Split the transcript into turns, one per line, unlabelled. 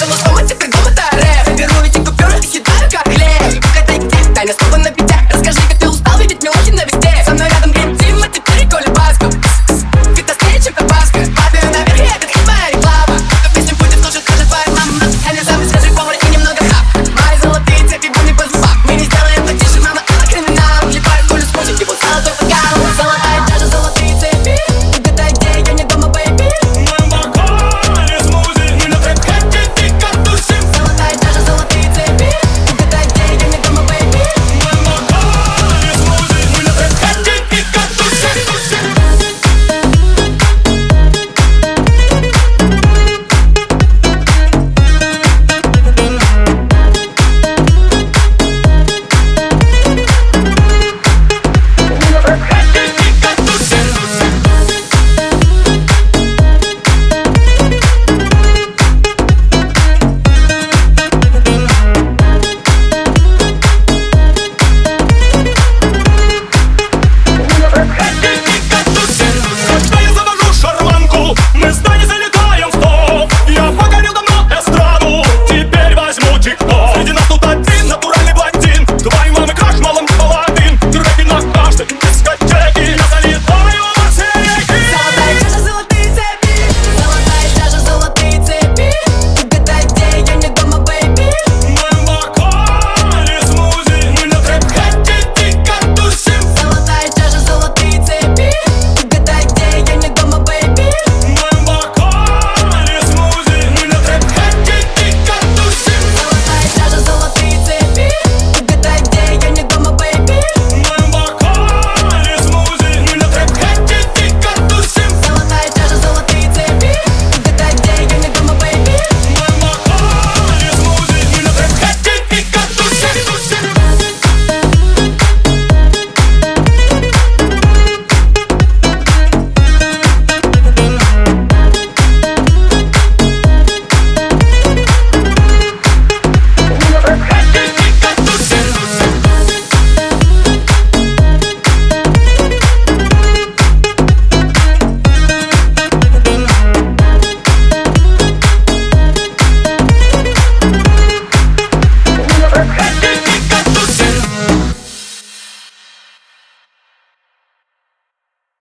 Somos como te pegó